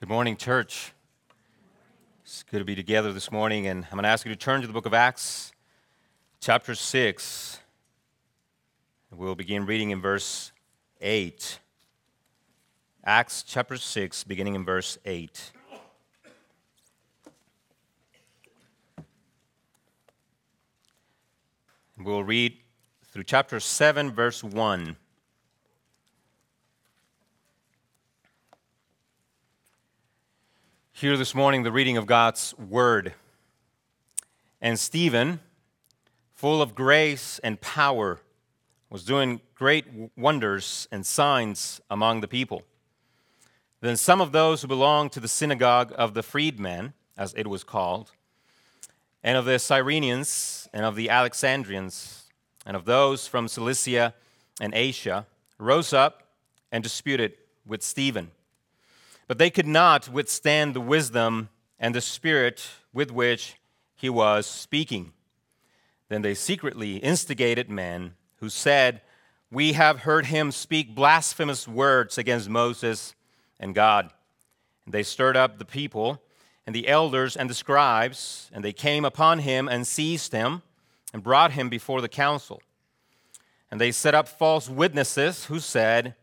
Good morning, church. It's good to be together this morning, and I'm going to ask you to turn to the book of Acts, chapter 6. We'll begin reading in verse 8. Acts chapter 6, beginning in verse 8. We'll read through chapter 7, verse 1. Hear this morning the reading of God's word. And Stephen, full of grace and power, was doing great wonders and signs among the people. Then some of those who belonged to the synagogue of the freedmen, as it was called, and of the Cyrenians, and of the Alexandrians, and of those from Cilicia and Asia, rose up and disputed with Stephen. But they could not withstand the wisdom and the spirit with which he was speaking. Then they secretly instigated men who said, We have heard him speak blasphemous words against Moses and God. And they stirred up the people and the elders and the scribes, and they came upon him and seized him and brought him before the council. And they set up false witnesses who said,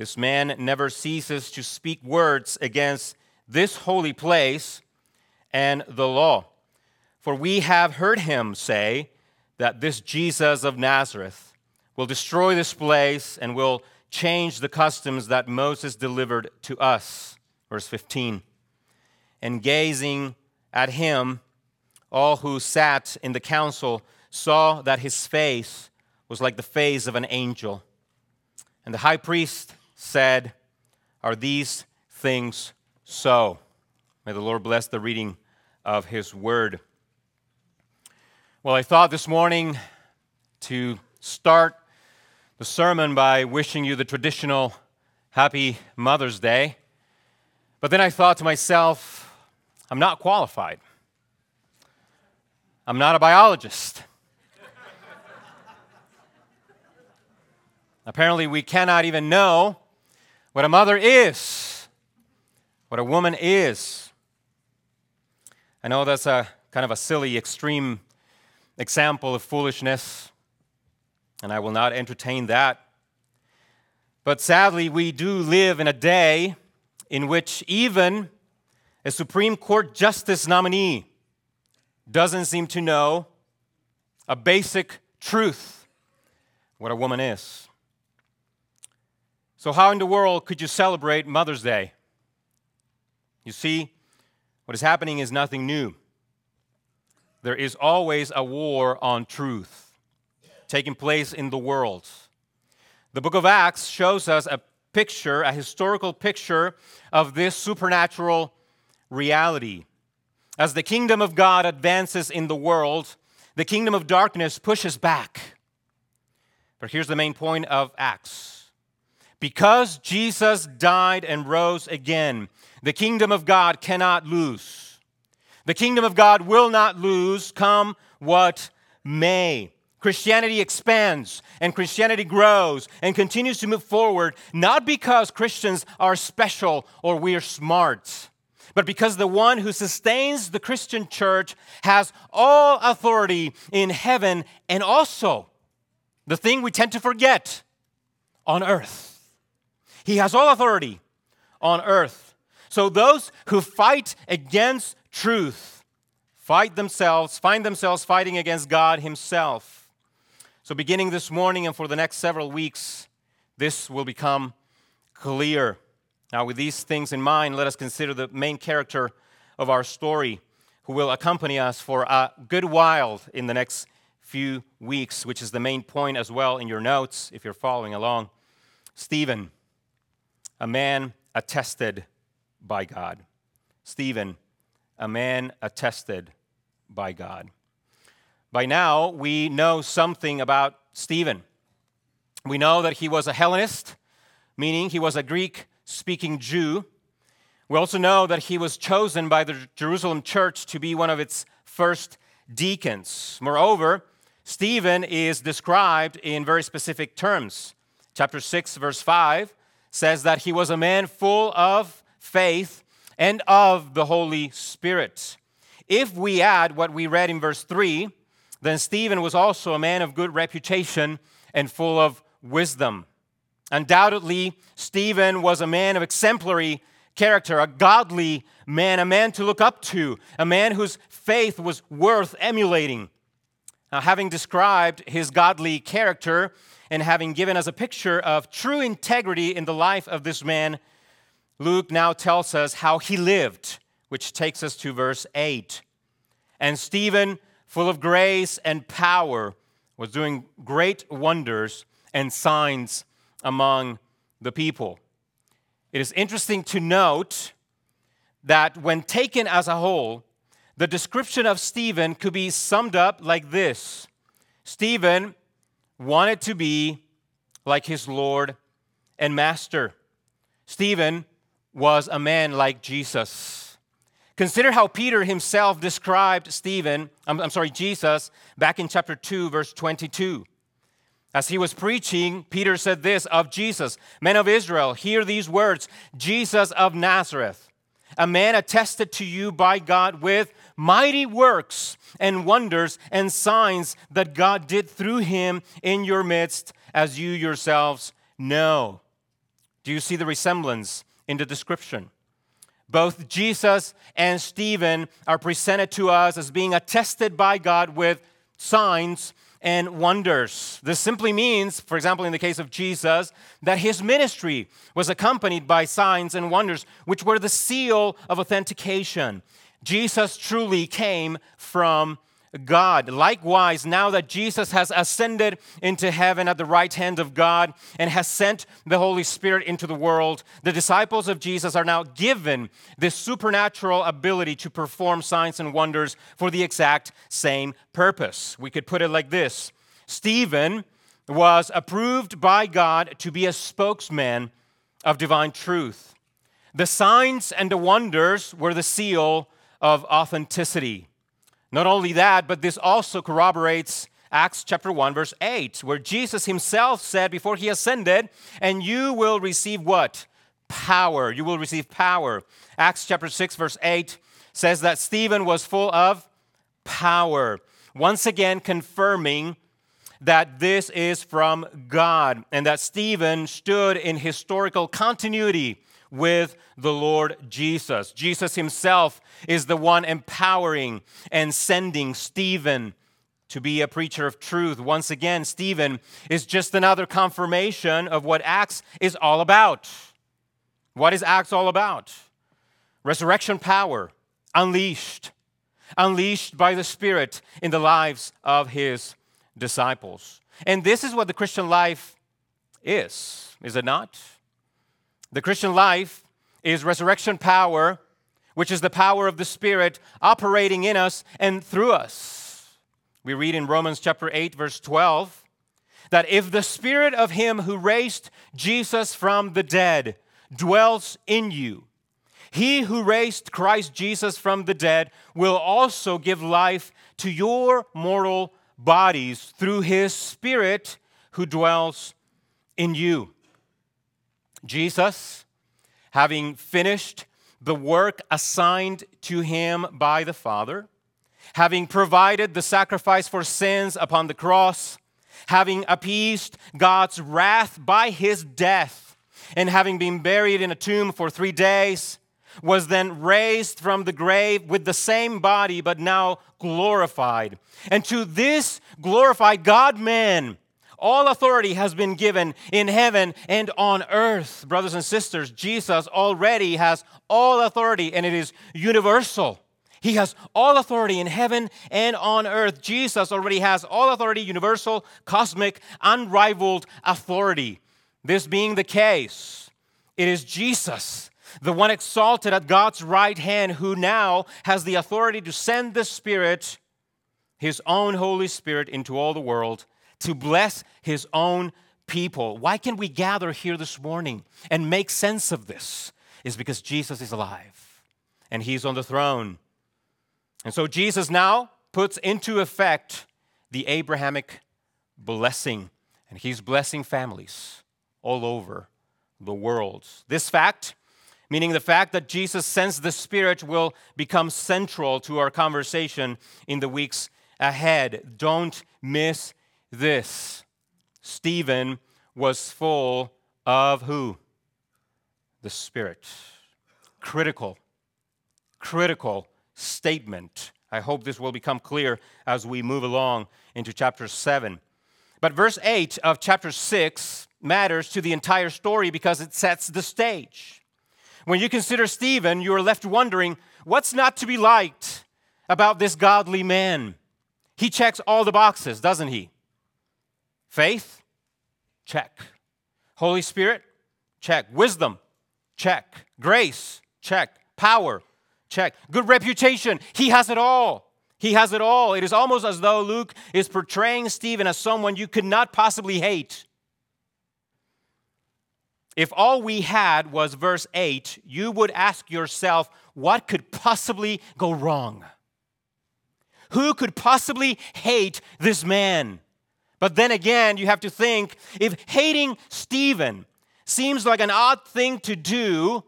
this man never ceases to speak words against this holy place and the law. For we have heard him say that this Jesus of Nazareth will destroy this place and will change the customs that Moses delivered to us. Verse 15. And gazing at him, all who sat in the council saw that his face was like the face of an angel. And the high priest said, Are these things so? May the Lord bless the reading of His word. Well, I thought this morning to start the sermon by wishing you the traditional Happy Mother's Day. But then I thought to myself, I'm not qualified. I'm not a biologist. Apparently, we cannot even know what a mother is, what a woman is. I know that's a kind of a silly, extreme example of foolishness, and I will not entertain that. But sadly, we do live in a day in which even a Supreme Court justice nominee doesn't seem to know a basic truth what a woman is. So, how in the world could you celebrate Mother's Day? You see, what is happening is nothing new. There is always a war on truth taking place in the world. The book of Acts shows us a picture, a historical picture of this supernatural reality. As the kingdom of God advances in the world, the kingdom of darkness pushes back. But here's the main point of Acts because Jesus died and rose again, the kingdom of God cannot lose. The kingdom of God will not lose, come what may. Christianity expands and Christianity grows and continues to move forward, not because Christians are special or we're smart, but because the one who sustains the Christian church has all authority in heaven and also the thing we tend to forget on earth. He has all authority on earth. So those who fight against truth fight themselves, find themselves fighting against God Himself. So, beginning this morning and for the next several weeks, this will become clear. Now, with these things in mind, let us consider the main character of our story who will accompany us for a good while in the next few weeks, which is the main point as well in your notes if you're following along. Stephen a man attested by God. Stephen, a man attested by God. By now, we know something about Stephen. We know that he was a Hellenist, meaning he was a Greek speaking Jew. We also know that he was chosen by the Jerusalem church to be one of its first deacons. Moreover, Stephen is described in very specific terms. Chapter 6, verse 5 says that he was a man full of faith and of the Holy Spirit. If we add what we read in verse 3, then Stephen was also a man of good reputation and full of wisdom. Undoubtedly, Stephen was a man of exemplary character, a godly man, a man to look up to, a man whose faith was worth emulating. Now, having described his godly character and having given us a picture of true integrity in the life of this man, Luke now tells us how he lived, which takes us to verse 8. And Stephen, full of grace and power, was doing great wonders and signs among the people. It is interesting to note that when taken as a whole, the description of Stephen could be summed up like this Stephen wanted to be like his Lord and Master. Stephen was a man like Jesus. Consider how Peter himself described Stephen, I'm, I'm, sorry, Jesus, back in chapter 2, verse 22. As he was preaching, Peter said this of Jesus Men of Israel, hear these words Jesus of Nazareth, a man attested to you by God with mighty works and wonders and signs that God did through him in your midst, as you yourselves know. Do you see the resemblance in the description? Both Jesus and Stephen are presented to us as being attested by God with signs and wonders. This simply means, for example, in the case of Jesus, that his ministry was accompanied by signs and wonders, which were the seal of authentication. Jesus truly came from God. Likewise, now that Jesus has ascended into heaven at the right hand of God and has sent the Holy Spirit into the world, the disciples of Jesus are now given this supernatural ability to perform signs and wonders for the exact same purpose. We could put it like this Stephen was approved by God to be a spokesman of divine truth. The signs and the wonders were the seal of authenticity. Not only that, but this also corroborates Acts chapter 1, verse 8, where Jesus himself said before he ascended, and you will receive what? Power. You will receive power. Acts chapter 6, verse 8 says that Stephen was full of power. Once again, confirming that this is from God and that Stephen stood in historical continuity with the Lord Jesus. Jesus himself is the one empowering and sending Stephen to be a preacher of truth. Once again, Stephen is just another confirmation of what Acts is all about. What is Acts all about? Resurrection power unleashed, unleashed by the Spirit in the lives of his disciples. And this is what the Christian life is, is it not? The Christian life is resurrection power, which is the power of the Spirit operating in us and through us. We read in Romans chapter 8, verse 12, that if the Spirit of Him who raised Jesus from the dead dwells in you, he who raised Christ Jesus from the dead will also give life to your mortal bodies through his Spirit who dwells in you. Jesus, having finished the work assigned to him by the Father, having provided the sacrifice for sins upon the cross, having appeased God's wrath by his death, and having been buried in a tomb for three days, was then raised from the grave with the same body, but now glorified. And to this glorified God man, all authority has been given in heaven and on earth. Brothers and sisters, Jesus already has all authority and it is universal. He has all authority in heaven and on earth. Jesus already has all authority, universal, cosmic, unrivaled authority. This being the case, it is Jesus, the one exalted at God's right hand, who now has the authority to send the Spirit, his own Holy Spirit, into all the world to bless his own people. Why can we gather here this morning and make sense of this? Is because Jesus is alive and he's on the throne. And so Jesus now puts into effect the Abrahamic blessing, and he's blessing families all over the world. This fact meaning the fact that Jesus sends the Spirit will become central to our conversation in the weeks ahead. Don't miss this. Stephen was full of who? The Spirit. Critical, critical statement. I hope this will become clear as we move along into chapter 7. But verse 8 of chapter 6 matters to the entire story because it sets the stage. When you consider Stephen, you are left wondering what's not to be liked about this godly man? He checks all the boxes, doesn't he? Faith? Check. Holy Spirit? Check. Wisdom? Check. Grace? Check. Power? Check. Good reputation? He has it all. He has it all. It is almost as though Luke is portraying Stephen as someone you could not possibly hate. If all we had was verse 8, you would ask yourself, what could possibly go wrong? Who could possibly hate this man? But then again, you have to think if hating Stephen seems like an odd thing to do,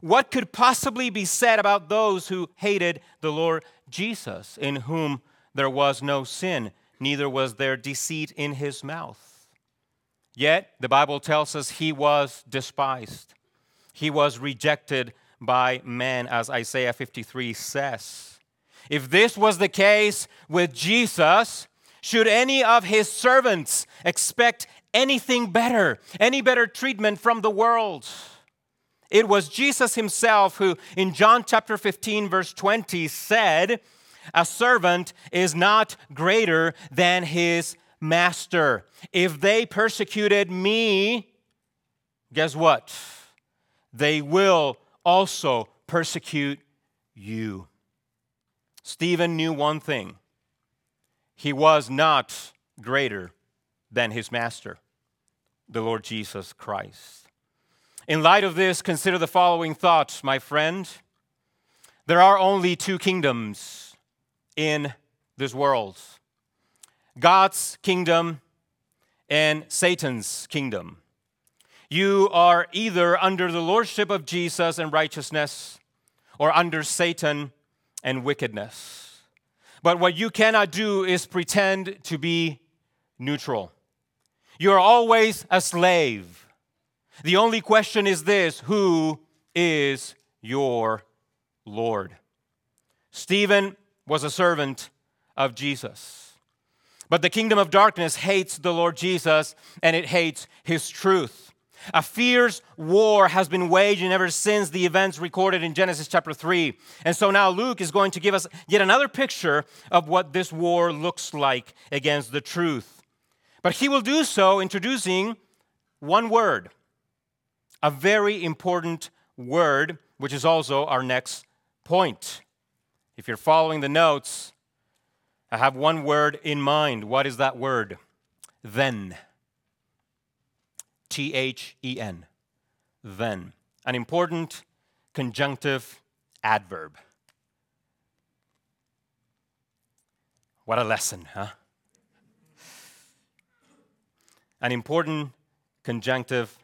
what could possibly be said about those who hated the Lord Jesus, in whom there was no sin, neither was there deceit in his mouth? Yet, the Bible tells us he was despised. He was rejected by man, as Isaiah 53 says. If this was the case with Jesus, should any of his servants expect anything better, any better treatment from the world? It was Jesus himself who, in John chapter 15, verse 20, said, A servant is not greater than his master. If they persecuted me, guess what? They will also persecute you. Stephen knew one thing he was not greater than his master, the Lord Jesus Christ. In light of this, consider the following thoughts, my friend. There are only two kingdoms in this world God's kingdom and Satan's kingdom. You are either under the lordship of Jesus and righteousness or under Satan and wickedness. But what you cannot do is pretend to be neutral. You are always a slave. The only question is this who is your Lord? Stephen was a servant of Jesus. But the kingdom of darkness hates the Lord Jesus and it hates his truth. A fierce war has been waging ever since the events recorded in Genesis chapter 3. And so now Luke is going to give us yet another picture of what this war looks like against the truth. But he will do so introducing one word, a very important word, which is also our next point. If you're following the notes, I have one word in mind. What is that word? Then. T H E N. Then. An important conjunctive adverb. What a lesson, huh? An important conjunctive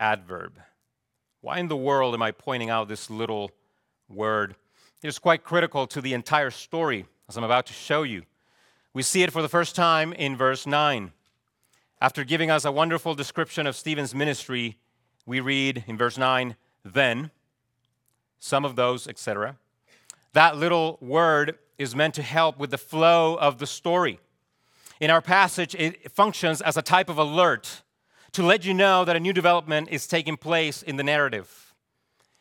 adverb. Why in the world am I pointing out this little word? It is quite critical to the entire story as I'm about to show you. We see it for the first time in verse 9. After giving us a wonderful description of Stephen's ministry, we read in verse 9, then, some of those, etc. That little word is meant to help with the flow of the story. In our passage, it functions as a type of alert to let you know that a new development is taking place in the narrative.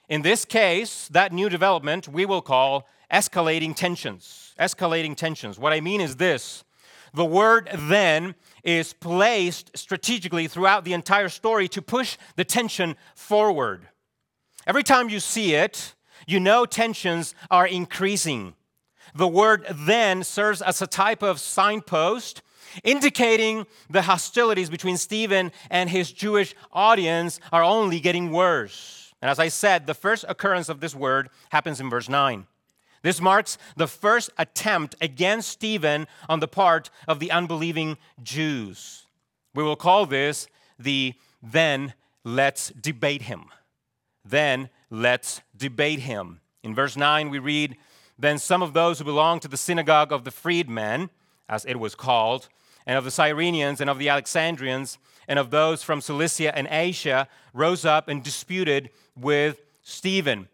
In this case, that new development we will call escalating tensions. Escalating tensions. What I mean is this the word then is placed strategically throughout the entire story to push the tension forward. Every time you see it, you know tensions are increasing. The word then serves as a type of signpost indicating the hostilities between Stephen and his Jewish audience are only getting worse. And as I said, the first occurrence of this word happens in verse 9. This marks the first attempt against Stephen on the part of the unbelieving Jews. We will call this the then let's debate him. Then let's debate him. In verse 9, we read, Then some of those who belonged to the synagogue of the freedmen, as it was called, and of the Cyrenians and of the Alexandrians, and of those from Cilicia and Asia, rose up and disputed with Stephen.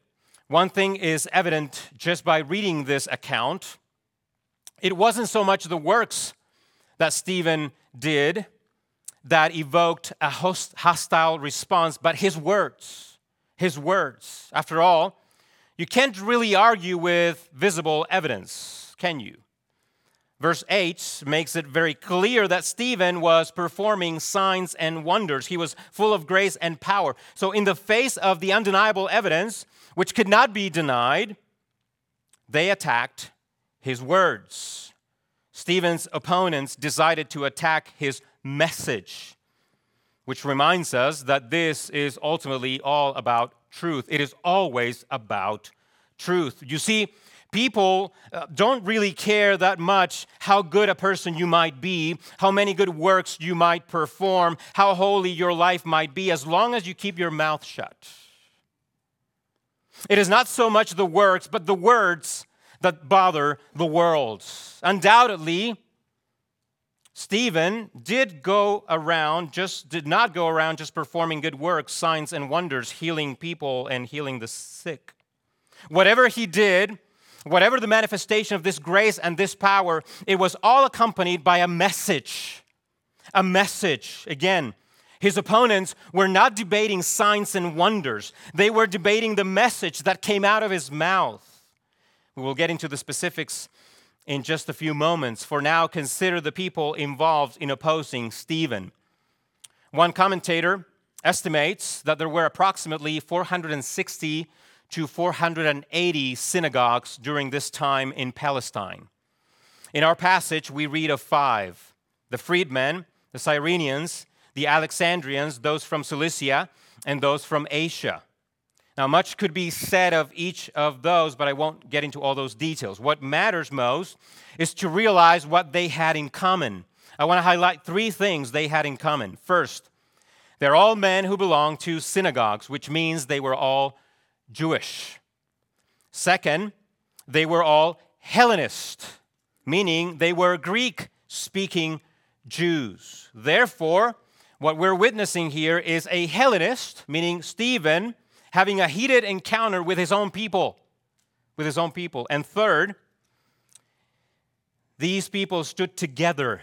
One thing is evident just by reading this account it wasn't so much the works that Stephen did that evoked a host, hostile response, but his words. His words. After all, you can't really argue with visible evidence, can you? Verse 8 makes it very clear that Stephen was performing signs and wonders. He was full of grace and power. So, in the face of the undeniable evidence, which could not be denied, they attacked his words. Stephen's opponents decided to attack his message, which reminds us that this is ultimately all about truth. It is always about truth. You see, people uh, don't really care that much how good a person you might be, how many good works you might perform, how holy your life might be, as long as you keep your mouth shut. It is not so much the works, but the words that bother the world. Undoubtedly, Stephen did go around, just did not go around just performing good works, signs and wonders, healing people and healing the sick. Whatever he did, whatever the manifestation of this grace and this power, it was all accompanied by a message. A message. Again, his opponents were not debating signs and wonders, they were debating the message that came out of his mouth. We will get into the specifics in just a few moments. For now, consider the people involved in opposing Stephen. One commentator estimates that there were approximately 460 to 480 synagogues during this time in Palestine. In our passage, we read of five the freedmen, the Cyrenians, the Alexandrians, those from Cilicia, and those from Asia. Now, much could be said of each of those, but I won't get into all those details. What matters most is to realize what they had in common. I want to highlight three things they had in common. First, they're all men who belong to synagogues, which means they were all Jewish. Second, they were all Hellenist, meaning they were Greek speaking Jews. Therefore, what we're witnessing here is a Hellenist, meaning Stephen having a heated encounter with his own people. With his own people. And third, these people stood together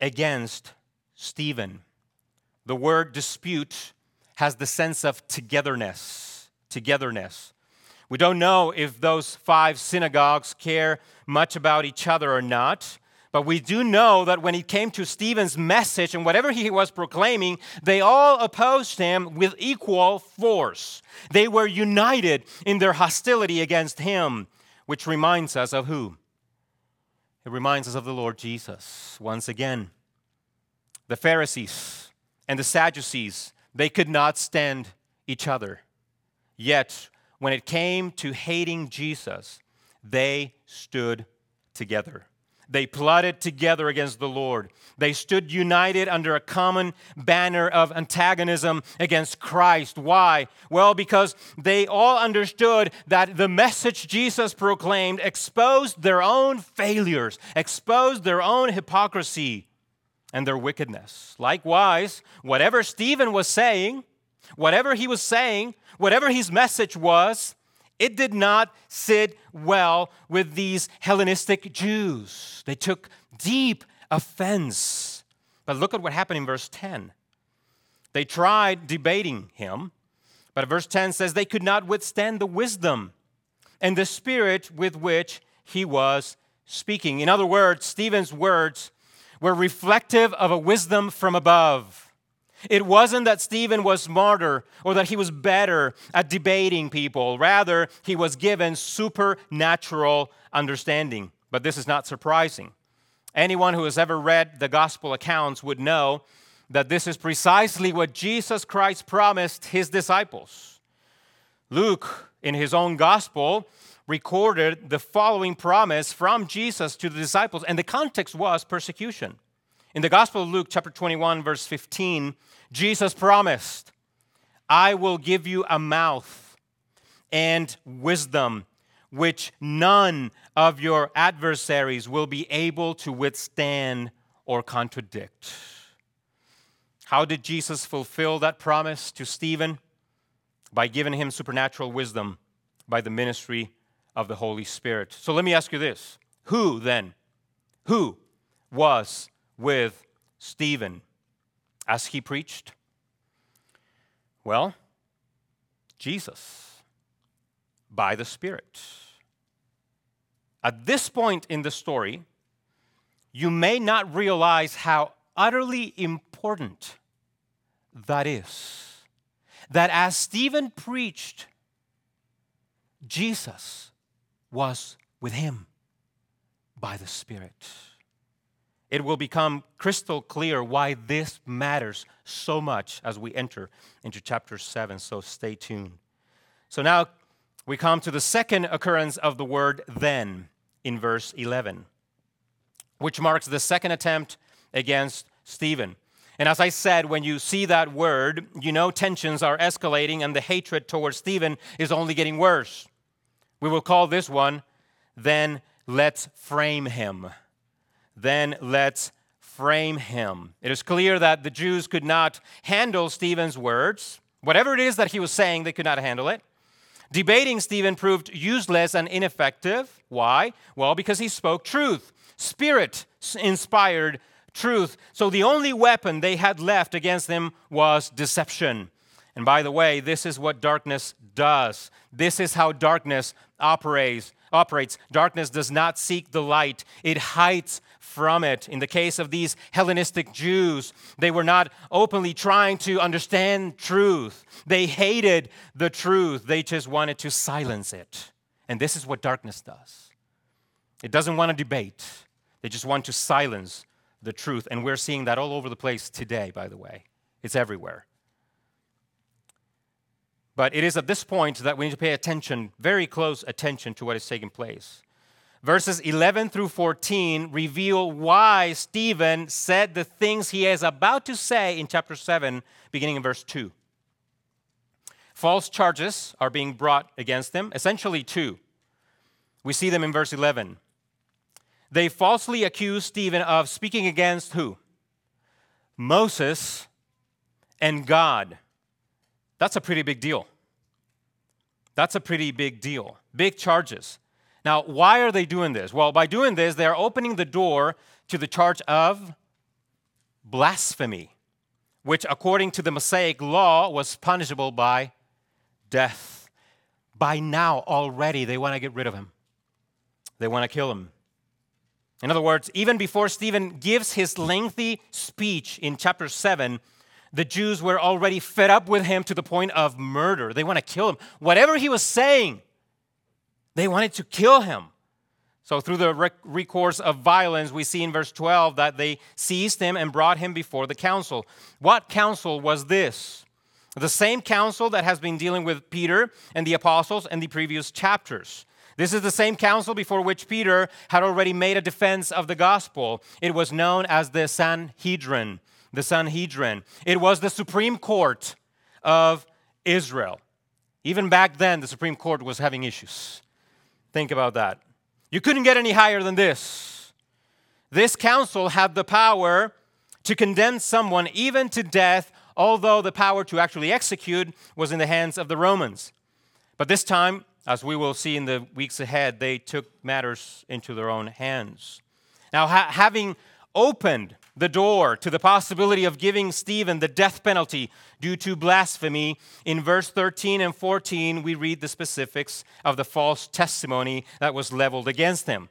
against Stephen. The word dispute has the sense of togetherness. Togetherness. We don't know if those five synagogues care much about each other or not. But we do know that when it came to Stephen's message and whatever he was proclaiming, they all opposed him with equal force. They were united in their hostility against him, which reminds us of who? It reminds us of the Lord Jesus once again. The Pharisees and the Sadducees, they could not stand each other. Yet, when it came to hating Jesus, they stood together. They plotted together against the Lord. They stood united under a common banner of antagonism against Christ. Why? Well, because they all understood that the message Jesus proclaimed exposed their own failures, exposed their own hypocrisy and their wickedness. Likewise, whatever Stephen was saying, whatever he was saying, whatever his message was, it did not sit well with these Hellenistic Jews. They took deep offense. But look at what happened in verse 10. They tried debating him, but verse 10 says they could not withstand the wisdom and the spirit with which he was speaking. In other words, Stephen's words were reflective of a wisdom from above. It wasn't that Stephen was smarter or that he was better at debating people. Rather, he was given supernatural understanding. But this is not surprising. Anyone who has ever read the gospel accounts would know that this is precisely what Jesus Christ promised his disciples. Luke, in his own gospel, recorded the following promise from Jesus to the disciples, and the context was persecution. In the Gospel of Luke, chapter 21, verse 15, Jesus promised, I will give you a mouth and wisdom, which none of your adversaries will be able to withstand or contradict. How did Jesus fulfill that promise to Stephen? By giving him supernatural wisdom by the ministry of the Holy Spirit. So let me ask you this Who then, who was with Stephen as he preached? Well, Jesus by the Spirit. At this point in the story, you may not realize how utterly important that is. That as Stephen preached, Jesus was with him by the Spirit. It will become crystal clear why this matters so much as we enter into chapter 7, so stay tuned. So now we come to the second occurrence of the word then in verse 11, which marks the second attempt against Stephen. And as I said, when you see that word, you know tensions are escalating and the hatred towards Stephen is only getting worse. We will call this one, then let's frame him. Then let's frame him. It is clear that the Jews could not handle Stephen's words. Whatever it is that he was saying, they could not handle it. Debating Stephen proved useless and ineffective. Why? Well, because he spoke truth, spirit inspired truth. So the only weapon they had left against him was deception. And by the way, this is what darkness does. This is how darkness operates. Operates. Darkness does not seek the light. It hides from it. In the case of these Hellenistic Jews, they were not openly trying to understand truth. They hated the truth. They just wanted to silence it. And this is what darkness does. It doesn't want to debate. They just want to silence the truth. And we're seeing that all over the place today, by the way. It's everywhere. But it is at this point that we need to pay attention, very close attention to what is taking place. Verses 11 through 14 reveal why Stephen said the things he is about to say in chapter 7, beginning in verse 2. False charges are being brought against him, essentially two. We see them in verse 11. They falsely accuse Stephen of speaking against who? Moses and God. That's a pretty big deal. That's a pretty big deal. Big charges. Now, why are they doing this? Well, by doing this, they are opening the door to the charge of blasphemy, which, according to the Mosaic law, was punishable by death. By now, already, they want to get rid of him, they want to kill him. In other words, even before Stephen gives his lengthy speech in chapter 7, the Jews were already fed up with him to the point of murder. They want to kill him. Whatever he was saying, they wanted to kill him. So, through the recourse of violence, we see in verse 12 that they seized him and brought him before the council. What council was this? The same council that has been dealing with Peter and the apostles in the previous chapters. This is the same council before which Peter had already made a defense of the gospel. It was known as the Sanhedrin. The Sanhedrin. It was the Supreme Court of Israel. Even back then, the Supreme Court was having issues. Think about that. You couldn't get any higher than this. This council had the power to condemn someone even to death, although the power to actually execute was in the hands of the Romans. But this time, as we will see in the weeks ahead, they took matters into their own hands. Now, ha- having opened the door to the possibility of giving Stephen the death penalty due to blasphemy. In verse 13 and 14, we read the specifics of the false testimony that was leveled against him.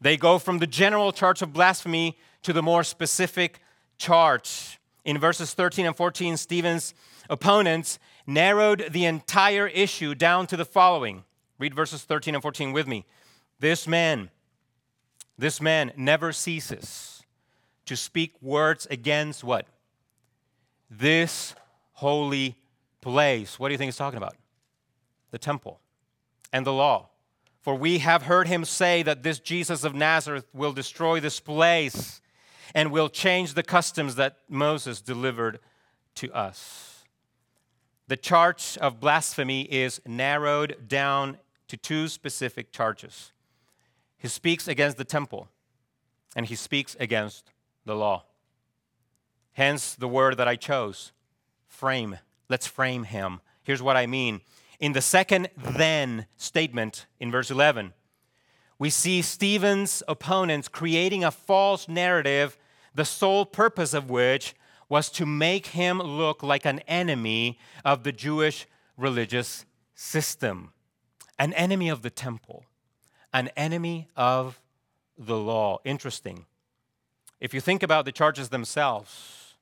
They go from the general charge of blasphemy to the more specific charge. In verses 13 and 14, Stephen's opponents narrowed the entire issue down to the following. Read verses 13 and 14 with me. This man, this man never ceases to speak words against what? This holy place. What do you think he's talking about? The temple and the law. For we have heard him say that this Jesus of Nazareth will destroy this place and will change the customs that Moses delivered to us. the charge of blasphemy is narrowed down to two specific charges. He speaks against the temple, and he speaks against the law. Hence the word that I chose frame. Let's frame him. Here's what I mean. In the second then statement in verse 11, we see Stephen's opponents creating a false narrative, the sole purpose of which was to make him look like an enemy of the Jewish religious system, an enemy of the temple, an enemy of the law. Interesting. If you think about the charges themselves,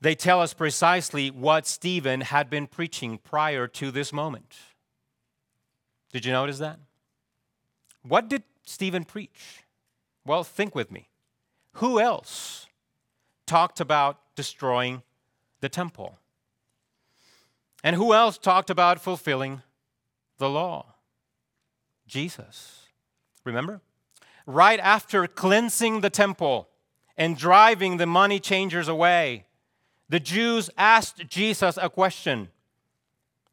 they tell us precisely what Stephen had been preaching prior to this moment. Did you notice that? What did Stephen preach? Well, think with me. Who else talked about destroying the temple? And who else talked about fulfilling the law? Jesus. Remember? Right after cleansing the temple and driving the money changers away, the Jews asked Jesus a question.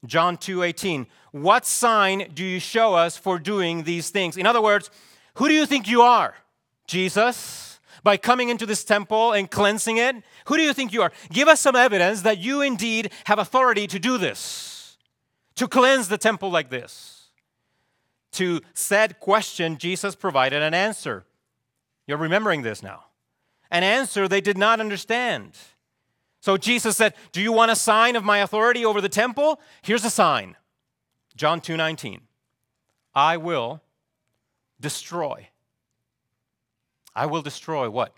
John 2:18, "What sign do you show us for doing these things?" In other words, who do you think you are? Jesus? By coming into this temple and cleansing it? Who do you think you are? Give us some evidence that you indeed have authority to do this, to cleanse the temple like this to said question, Jesus provided an answer. You're remembering this now. An answer they did not understand. So Jesus said, Do you want a sign of my authority over the temple? Here's a sign. John 2 19. I will destroy. I will destroy what?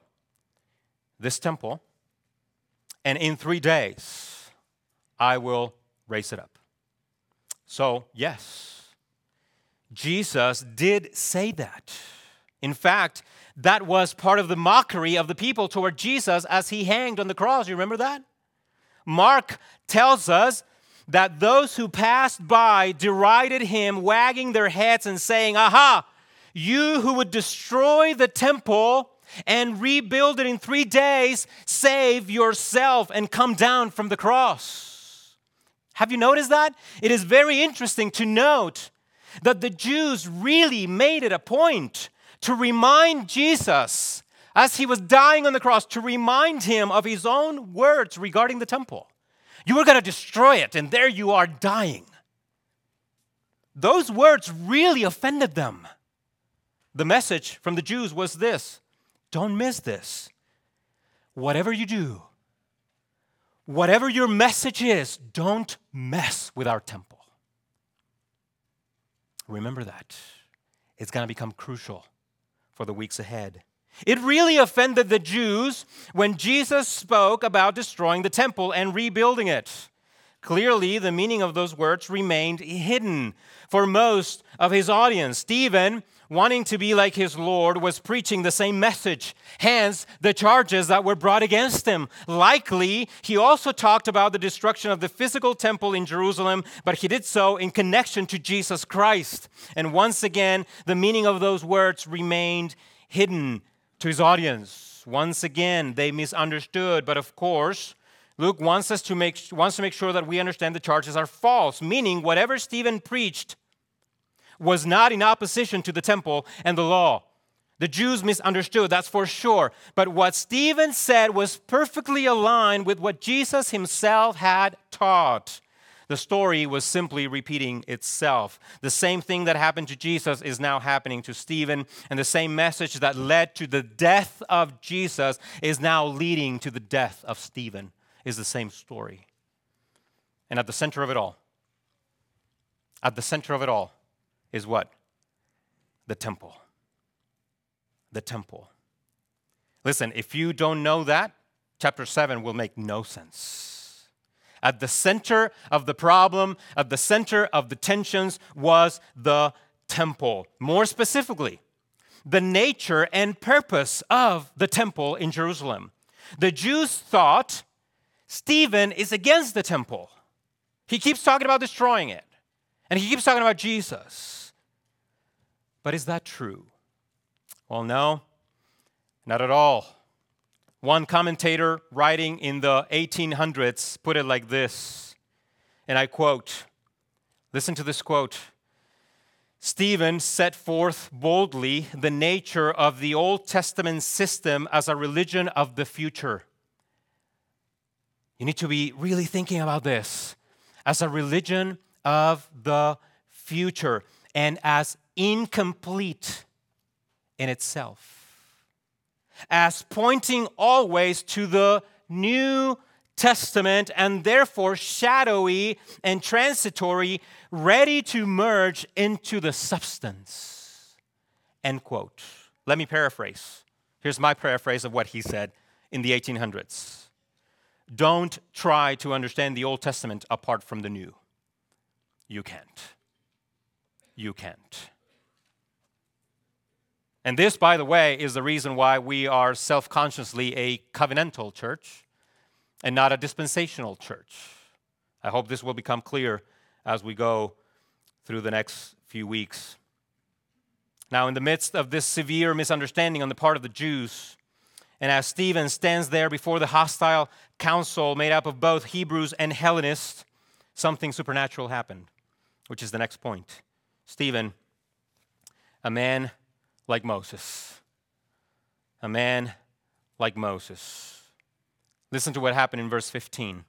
This temple. And in three days, I will raise it up. So, yes, Jesus did say that. In fact, that was part of the mockery of the people toward Jesus as he hanged on the cross. You remember that? Mark tells us that those who passed by derided him, wagging their heads and saying, Aha, you who would destroy the temple and rebuild it in three days, save yourself and come down from the cross. Have you noticed that? It is very interesting to note that the Jews really made it a point to remind Jesus as he was dying on the cross, to remind him of his own words regarding the temple. You were going to destroy it, and there you are dying. Those words really offended them. The message from the Jews was this don't miss this. Whatever you do, whatever your message is, don't mess with our temple. Remember that. It's going to become crucial for the weeks ahead. It really offended the Jews when Jesus spoke about destroying the temple and rebuilding it. Clearly, the meaning of those words remained hidden for most of his audience. Stephen wanting to be like his Lord, was preaching the same message, hence the charges that were brought against him. Likely, he also talked about the destruction of the physical temple in Jerusalem, but he did so in connection to Jesus Christ. And once again, the meaning of those words remained hidden to his audience. Once again, they misunderstood, but of course, Luke wants us to make wants to make sure that we understand the charges are false, meaning whatever Stephen preached was not in opposition to the temple and the law. The Jews misunderstood, that's for sure. But what Stephen said was perfectly aligned with what Jesus himself had taught. The story was simply repeating itself. The same thing that happened to Jesus is now happening to Stephen, and the same message that led to the death of Jesus is now leading to the death of Stephen, is the same story. And at the center of it all, at the center of it all, is what? The temple. The temple. Listen, if you don't know that, chapter 7 will make no sense. At the center of the problem, at the center of the tensions, was the temple. More specifically, the nature and purpose of the temple in Jerusalem. The Jews thought Stephen is against the temple. He keeps talking about destroying it, and he keeps talking about Jesus. But is that true? Well, no, not at all. One commentator writing in the 1800s put it like this, and I quote Listen to this quote. Stephen set forth boldly the nature of the Old Testament system as a religion of the future. You need to be really thinking about this as a religion of the future and as incomplete in itself, as pointing always to the New Testament and therefore shadowy and transitory, ready to merge into the substance. End quote. Let me paraphrase. Here's my paraphrase of what he said in the 1800s. Don't try to understand the Old Testament apart from the New. You can't. You can't. And this, by the way, is the reason why we are self consciously a covenantal church and not a dispensational church. I hope this will become clear as we go through the next few weeks. Now, in the midst of this severe misunderstanding on the part of the Jews, and as Stephen stands there before the hostile council made up of both Hebrews and Hellenists, something supernatural happened, which is the next point. Stephen, a man like Moses, a man like Moses. Listen to what happened in verse 15.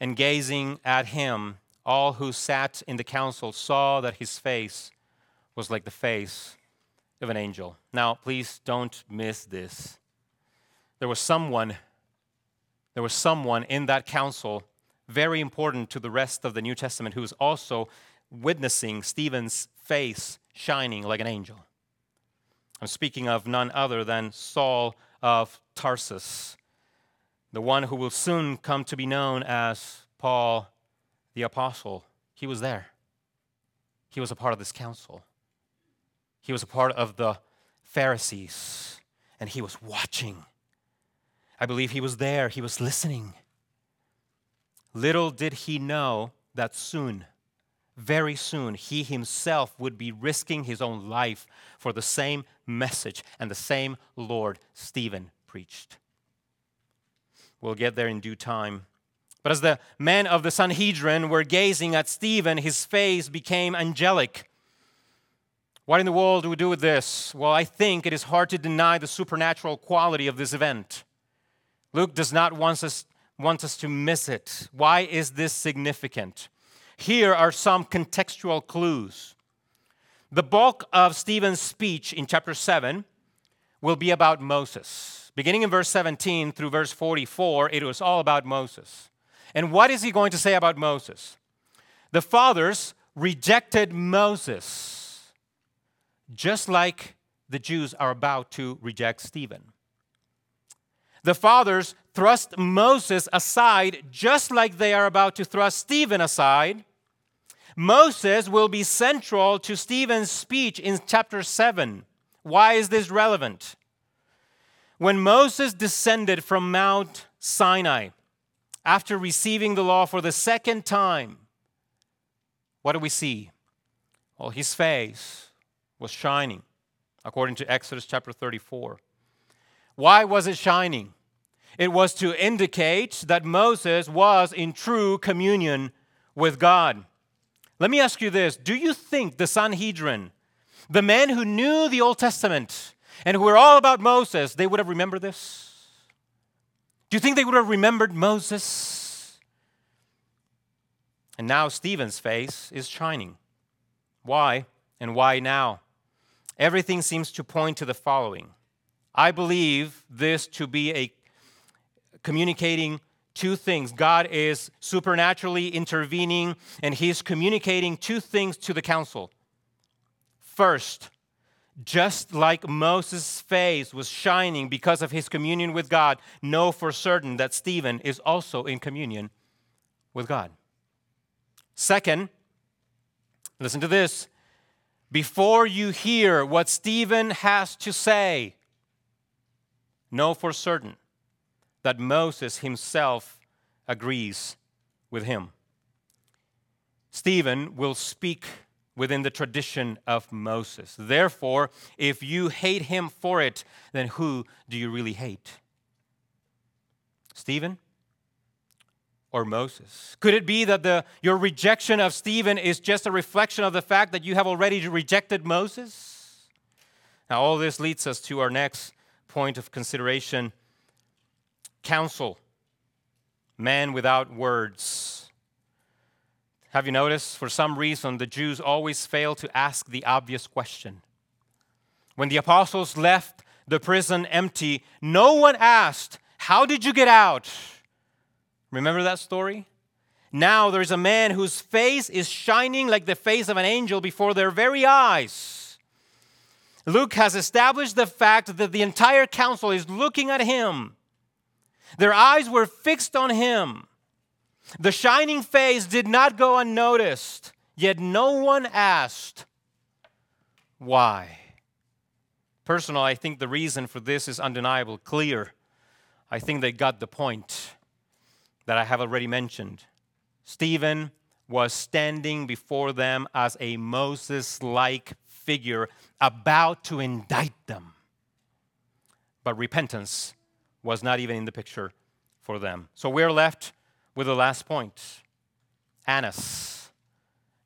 And gazing at him, all who sat in the council saw that his face was like the face of an angel. Now, please don't miss this. There was someone, there was someone in that council very important to the rest of the New Testament who was also witnessing Stephen's face shining like an angel. I'm speaking of none other than Saul of Tarsus, the one who will soon come to be known as Paul the Apostle. He was there. He was a part of this council. He was a part of the Pharisees, and he was watching. I believe he was there, he was listening. Little did he know that soon, very soon, he himself would be risking his own life for the same message and the same Lord Stephen preached. We'll get there in due time. But as the men of the Sanhedrin were gazing at Stephen, his face became angelic. What in the world do we do with this? Well, I think it is hard to deny the supernatural quality of this event. Luke does not want us, want us to miss it. Why is this significant? Here are some contextual clues. The bulk of Stephen's speech in chapter 7 will be about Moses. Beginning in verse 17 through verse 44, it was all about Moses. And what is he going to say about Moses? The fathers rejected Moses, just like the Jews are about to reject Stephen. The fathers thrust Moses aside, just like they are about to thrust Stephen aside. Moses will be central to Stephen's speech in chapter 7. Why is this relevant? When Moses descended from Mount Sinai after receiving the law for the second time, what do we see? Well, his face was shining, according to Exodus chapter 34. Why was it shining? It was to indicate that Moses was in true communion with God. Let me ask you this Do you think the Sanhedrin, the men who knew the Old Testament, and who were all about Moses, they would have remembered this? Do you think they would have remembered Moses? And now Stephen's face is shining. Why? And why now? Everything seems to point to the following. I believe this to be a communicating two things. God is supernaturally intervening, and He's communicating two things to the council. First, just like Moses' face was shining because of his communion with God, know for certain that Stephen is also in communion with God. Second, listen to this. Before you hear what Stephen has to say, know for certain that Moses himself agrees with him. Stephen will speak within the tradition of Moses. Therefore, if you hate him for it, then who do you really hate? Stephen or Moses? Could it be that the, your rejection of Stephen is just a reflection of the fact that you have already rejected Moses? Now, all this leads us to our next point of consideration council, man without words. Have you noticed? For some reason, the Jews always fail to ask the obvious question. When the apostles left the prison empty, no one asked, How did you get out? Remember that story? Now there's a man whose face is shining like the face of an angel before their very eyes. Luke has established the fact that the entire council is looking at him. Their eyes were fixed on him. The shining face did not go unnoticed, yet no one asked why. Personally, I think the reason for this is undeniable, clear. I think they got the point that I have already mentioned. Stephen was standing before them as a Moses like figure about to indict them. But repentance was not even in the picture for them. So we're left with the last point Annas.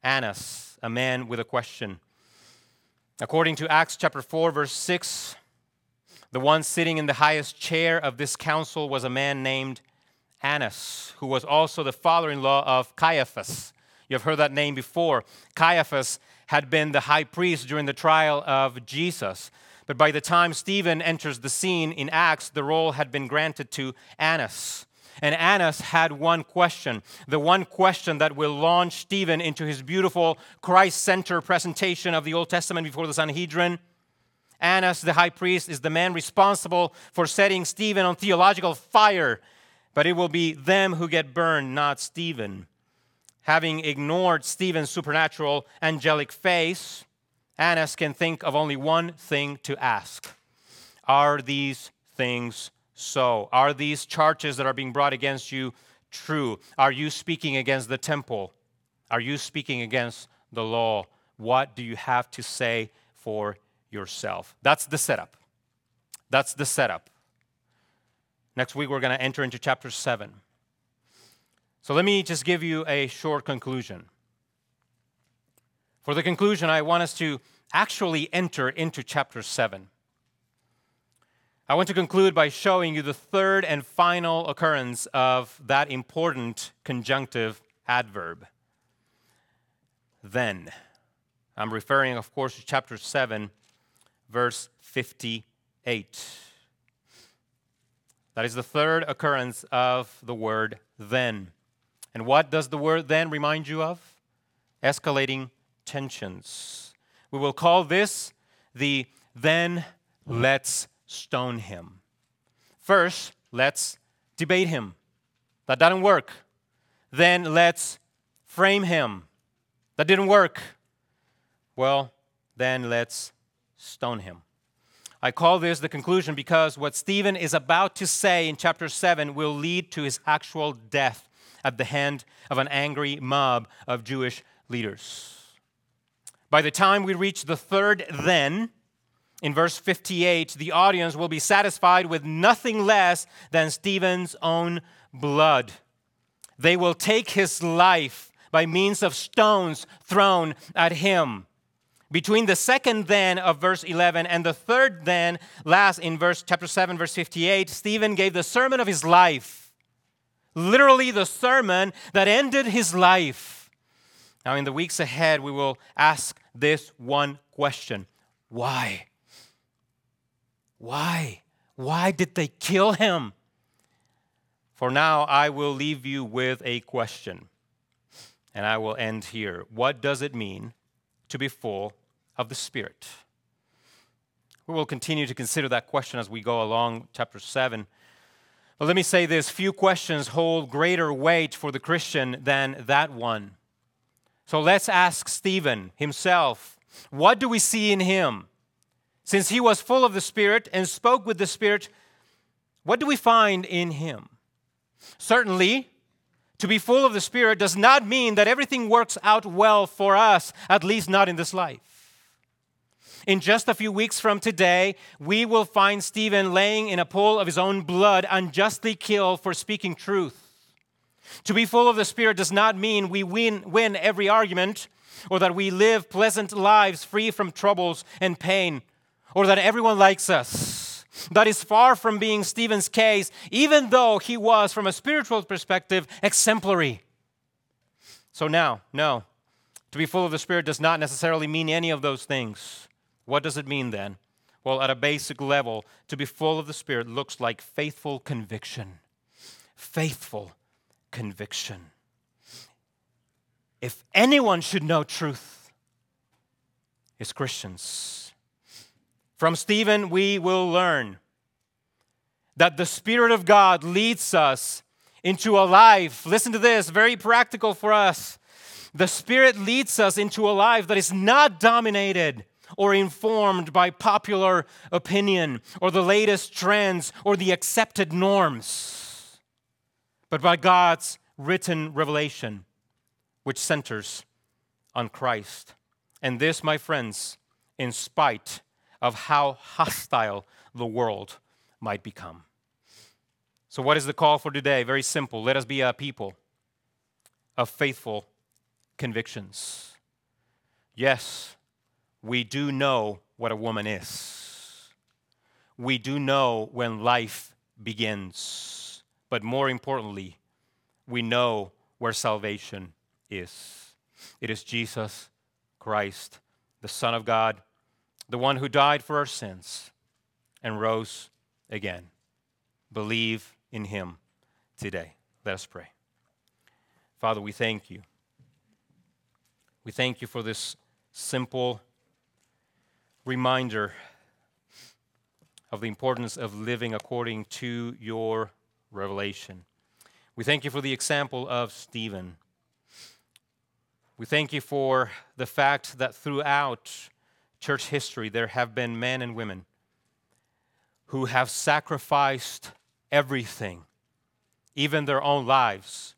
Annas, a man with a question. According to Acts chapter 4, verse 6, the one sitting in the highest chair of this council was a man named Annas, who was also the father in law of Caiaphas. You've heard that name before. Caiaphas had been the high priest during the trial of Jesus. But by the time Stephen enters the scene in Acts, the role had been granted to Annas. And Annas had one question, the one question that will launch Stephen into his beautiful Christ centered presentation of the Old Testament before the Sanhedrin. Annas, the high priest, is the man responsible for setting Stephen on theological fire, but it will be them who get burned, not Stephen. Having ignored Stephen's supernatural angelic face, Annas can think of only one thing to ask Are these things so? Are these charges that are being brought against you true? Are you speaking against the temple? Are you speaking against the law? What do you have to say for yourself? That's the setup. That's the setup. Next week, we're going to enter into chapter 7. So let me just give you a short conclusion. For the conclusion, I want us to actually enter into chapter 7. I want to conclude by showing you the third and final occurrence of that important conjunctive adverb. Then. I'm referring, of course, to chapter 7, verse 58. That is the third occurrence of the word then. And what does the word then remind you of? Escalating tensions. We will call this the then let's stone him. First, let's debate him. That doesn't work. Then let's frame him. That didn't work. Well, then let's stone him. I call this the conclusion because what Stephen is about to say in chapter 7 will lead to his actual death at the hand of an angry mob of Jewish leaders. By the time we reach the third then, in verse 58, the audience will be satisfied with nothing less than Stephen's own blood. They will take his life by means of stones thrown at him. Between the second then of verse 11 and the third then, last in verse chapter 7 verse 58, Stephen gave the sermon of his life literally the sermon that ended his life. Now, in the weeks ahead, we will ask this one question Why? Why? Why did they kill him? For now, I will leave you with a question, and I will end here. What does it mean to be full of the Spirit? We will continue to consider that question as we go along, chapter 7. But let me say this few questions hold greater weight for the Christian than that one. So let's ask Stephen himself what do we see in him? Since he was full of the Spirit and spoke with the Spirit, what do we find in him? Certainly, to be full of the Spirit does not mean that everything works out well for us, at least not in this life. In just a few weeks from today, we will find Stephen laying in a pool of his own blood, unjustly killed for speaking truth. To be full of the Spirit does not mean we win, win every argument, or that we live pleasant lives free from troubles and pain, or that everyone likes us. That is far from being Stephen's case, even though he was, from a spiritual perspective, exemplary. So now, no, to be full of the Spirit does not necessarily mean any of those things. What does it mean then? Well, at a basic level, to be full of the Spirit looks like faithful conviction. Faithful conviction. If anyone should know truth, it's Christians. From Stephen, we will learn that the Spirit of God leads us into a life. Listen to this, very practical for us. The Spirit leads us into a life that is not dominated or informed by popular opinion or the latest trends or the accepted norms, but by God's written revelation, which centers on Christ. And this, my friends, in spite of how hostile the world might become. So, what is the call for today? Very simple. Let us be a people of faithful convictions. Yes, we do know what a woman is. We do know when life begins. But more importantly, we know where salvation is. It is Jesus Christ, the Son of God, the one who died for our sins and rose again. Believe in him today. Let us pray. Father, we thank you. We thank you for this simple reminder of the importance of living according to your revelation. We thank you for the example of Stephen. We thank you for the fact that throughout church history there have been men and women who have sacrificed everything, even their own lives,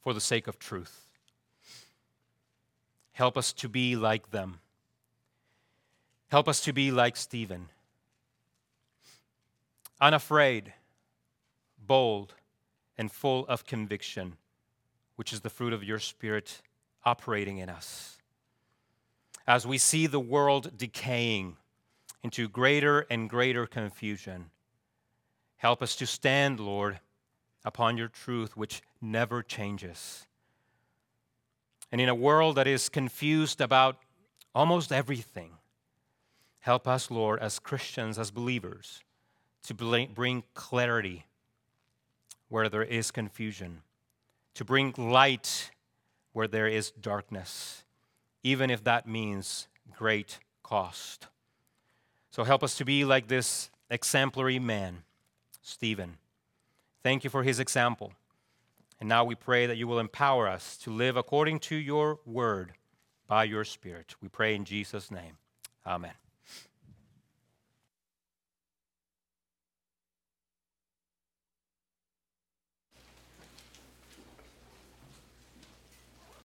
for the sake of truth. Help us to be like them. Help us to be like Stephen, unafraid, bold, and full of conviction, which is the fruit of your Spirit operating in us. As we see the world decaying into greater and greater confusion, help us to stand, Lord, upon your truth, which never changes. And in a world that is confused about almost everything, Help us, Lord, as Christians, as believers, to bring clarity where there is confusion, to bring light where there is darkness, even if that means great cost. So help us to be like this exemplary man, Stephen. Thank you for his example. And now we pray that you will empower us to live according to your word by your Spirit. We pray in Jesus' name. Amen.